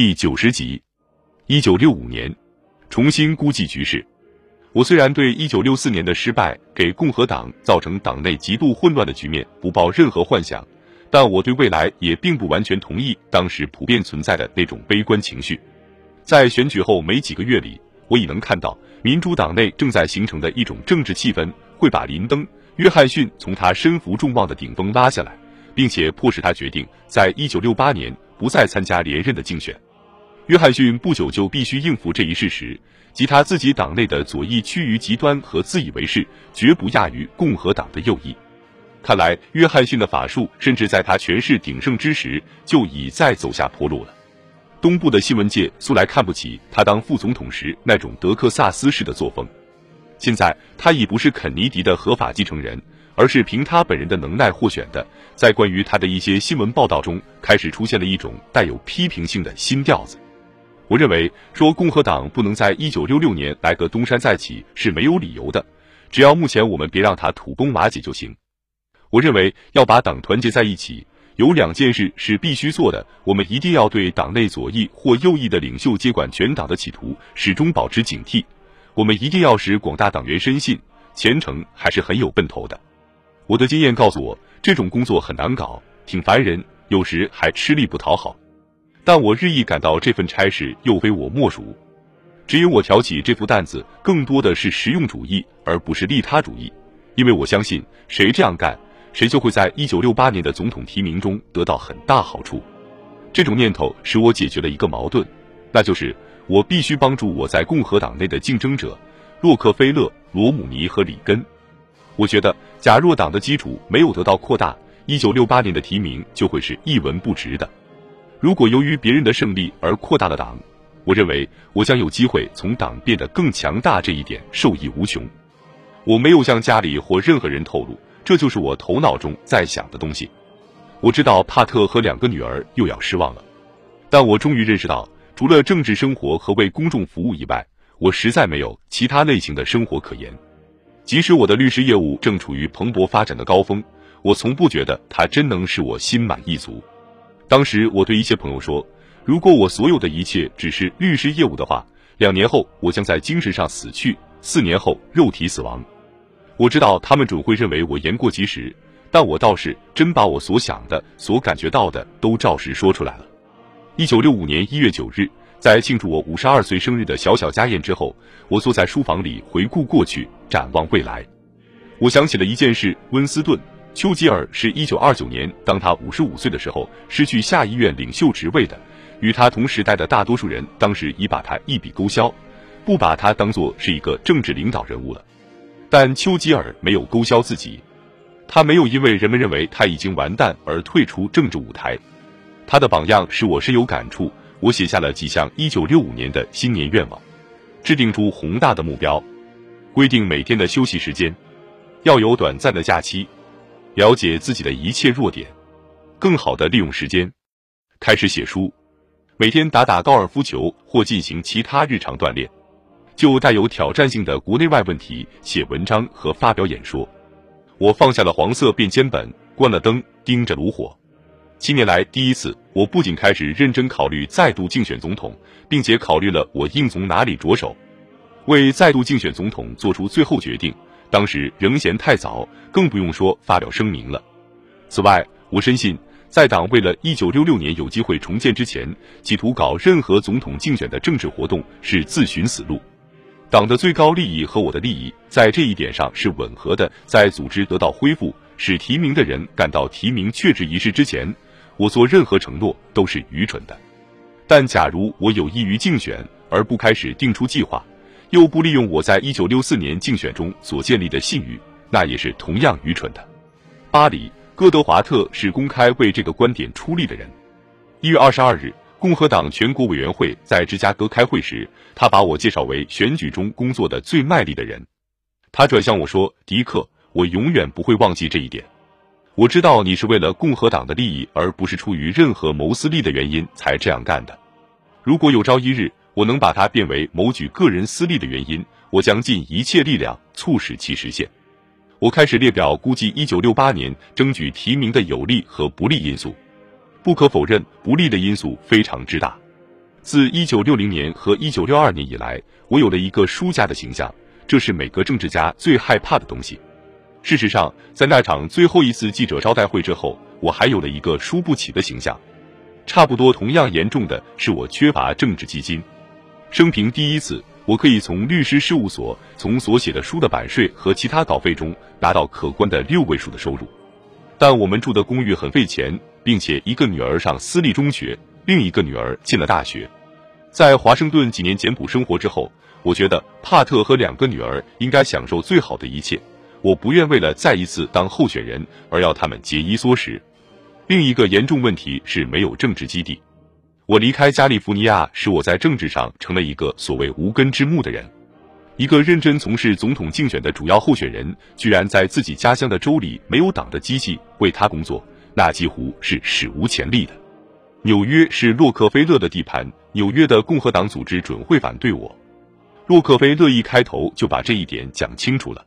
第九十集，一九六五年，重新估计局势。我虽然对一九六四年的失败给共和党造成党内极度混乱的局面不抱任何幻想，但我对未来也并不完全同意当时普遍存在的那种悲观情绪。在选举后没几个月里，我已能看到民主党内正在形成的一种政治气氛，会把林登·约翰逊从他身负众望的顶峰拉下来，并且迫使他决定在一九六八年不再参加连任的竞选。约翰逊不久就必须应付这一事实，即他自己党内的左翼趋于极端和自以为是，绝不亚于共和党的右翼。看来，约翰逊的法术甚至在他权势鼎盛之时就已在走下坡路了。东部的新闻界素来看不起他当副总统时那种德克萨斯式的作风，现在他已不是肯尼迪的合法继承人，而是凭他本人的能耐获选的。在关于他的一些新闻报道中，开始出现了一种带有批评性的新调子。我认为说共和党不能在一九六六年来个东山再起是没有理由的，只要目前我们别让他土崩瓦解就行。我认为要把党团结在一起，有两件事是必须做的：我们一定要对党内左翼或右翼的领袖接管全党的企图始终保持警惕；我们一定要使广大党员深信前程还是很有奔头的。我的经验告诉我，这种工作很难搞，挺烦人，有时还吃力不讨好。但我日益感到这份差事又非我莫属，只有我挑起这副担子，更多的是实用主义，而不是利他主义。因为我相信，谁这样干，谁就会在一九六八年的总统提名中得到很大好处。这种念头使我解决了一个矛盾，那就是我必须帮助我在共和党内的竞争者洛克菲勒、罗姆尼和里根。我觉得，假若党的基础没有得到扩大，一九六八年的提名就会是一文不值的。如果由于别人的胜利而扩大了党，我认为我将有机会从党变得更强大这一点受益无穷。我没有向家里或任何人透露，这就是我头脑中在想的东西。我知道帕特和两个女儿又要失望了，但我终于认识到，除了政治生活和为公众服务以外，我实在没有其他类型的生活可言。即使我的律师业务正处于蓬勃发展的高峰，我从不觉得它真能使我心满意足。当时我对一些朋友说：“如果我所有的一切只是律师业务的话，两年后我将在精神上死去，四年后肉体死亡。”我知道他们准会认为我言过其实，但我倒是真把我所想的、所感觉到的都照实说出来了。一九六五年一月九日，在庆祝我五十二岁生日的小小家宴之后，我坐在书房里回顾过去，展望未来。我想起了一件事：温斯顿。丘吉尔是一九二九年，当他五十五岁的时候，失去下议院领袖职位的。与他同时代的大多数人，当时已把他一笔勾销，不把他当作是一个政治领导人物了。但丘吉尔没有勾销自己，他没有因为人们认为他已经完蛋而退出政治舞台。他的榜样使我深有感触。我写下了几项一九六五年的新年愿望，制定出宏大的目标，规定每天的休息时间，要有短暂的假期。了解自己的一切弱点，更好的利用时间，开始写书，每天打打高尔夫球或进行其他日常锻炼，就带有挑战性的国内外问题写文章和发表演说。我放下了黄色便签本，关了灯，盯着炉火。七年来第一次，我不仅开始认真考虑再度竞选总统，并且考虑了我应从哪里着手，为再度竞选总统做出最后决定。当时仍嫌太早，更不用说发表声明了。此外，我深信，在党为了一九六六年有机会重建之前，企图搞任何总统竞选的政治活动是自寻死路。党的最高利益和我的利益在这一点上是吻合的。在组织得到恢复，使提名的人感到提名确执一事之前，我做任何承诺都是愚蠢的。但假如我有意于竞选而不开始定出计划，又不利用我在一九六四年竞选中所建立的信誉，那也是同样愚蠢的。巴黎·戈德华特是公开为这个观点出力的人。一月二十二日，共和党全国委员会在芝加哥开会时，他把我介绍为选举中工作的最卖力的人。他转向我说：“迪克，我永远不会忘记这一点。我知道你是为了共和党的利益，而不是出于任何谋私利的原因才这样干的。如果有朝一日，我能把它变为谋取个人私利的原因，我将尽一切力量促使其实现。我开始列表估计一九六八年争取提名的有利和不利因素。不可否认，不利的因素非常之大。自一九六零年和一九六二年以来，我有了一个输家的形象，这是每个政治家最害怕的东西。事实上，在那场最后一次记者招待会之后，我还有了一个输不起的形象。差不多同样严重的是，我缺乏政治基金。生平第一次，我可以从律师事务所、从所写的书的版税和其他稿费中拿到可观的六位数的收入。但我们住的公寓很费钱，并且一个女儿上私立中学，另一个女儿进了大学。在华盛顿几年简朴生活之后，我觉得帕特和两个女儿应该享受最好的一切。我不愿为了再一次当候选人而要他们节衣缩食。另一个严重问题是没有政治基地。我离开加利福尼亚，使我在政治上成了一个所谓无根之木的人。一个认真从事总统竞选的主要候选人，居然在自己家乡的州里没有党的机器为他工作，那几乎是史无前例的。纽约是洛克菲勒的地盘，纽约的共和党组织准会反对我。洛克菲勒一开头就把这一点讲清楚了。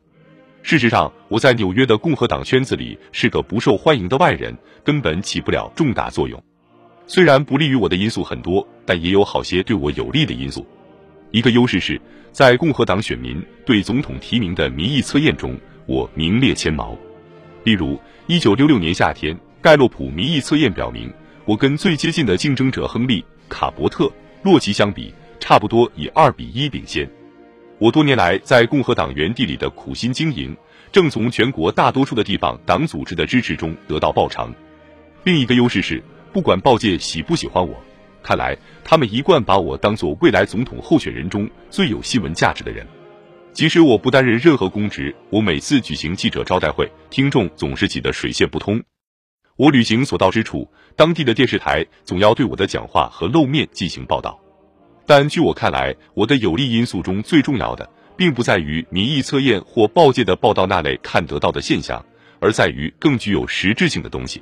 事实上，我在纽约的共和党圈子里是个不受欢迎的外人，根本起不了重大作用。虽然不利于我的因素很多，但也有好些对我有利的因素。一个优势是。在共和党选民对总统提名的民意测验中，我名列前茅。例如，一九六六年夏天，盖洛普民意测验表明，我跟最接近的竞争者亨利·卡伯特·洛奇相比，差不多以二比一领先。我多年来在共和党原地里的苦心经营，正从全国大多数的地方党组织的支持中得到报偿。另一个优势是，不管报界喜不喜欢我。看来他们一贯把我当做未来总统候选人中最有新闻价值的人。即使我不担任任何公职，我每次举行记者招待会，听众总是挤得水泄不通。我旅行所到之处，当地的电视台总要对我的讲话和露面进行报道。但据我看来，我的有利因素中最重要的，并不在于民意测验或报界的报道那类看得到的现象，而在于更具有实质性的东西。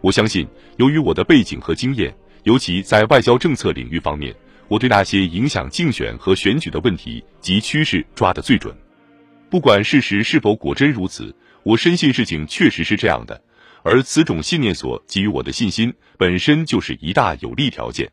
我相信，由于我的背景和经验。尤其在外交政策领域方面，我对那些影响竞选和选举的问题及趋势抓得最准。不管事实是否果真如此，我深信事情确实是这样的，而此种信念所给予我的信心本身就是一大有利条件。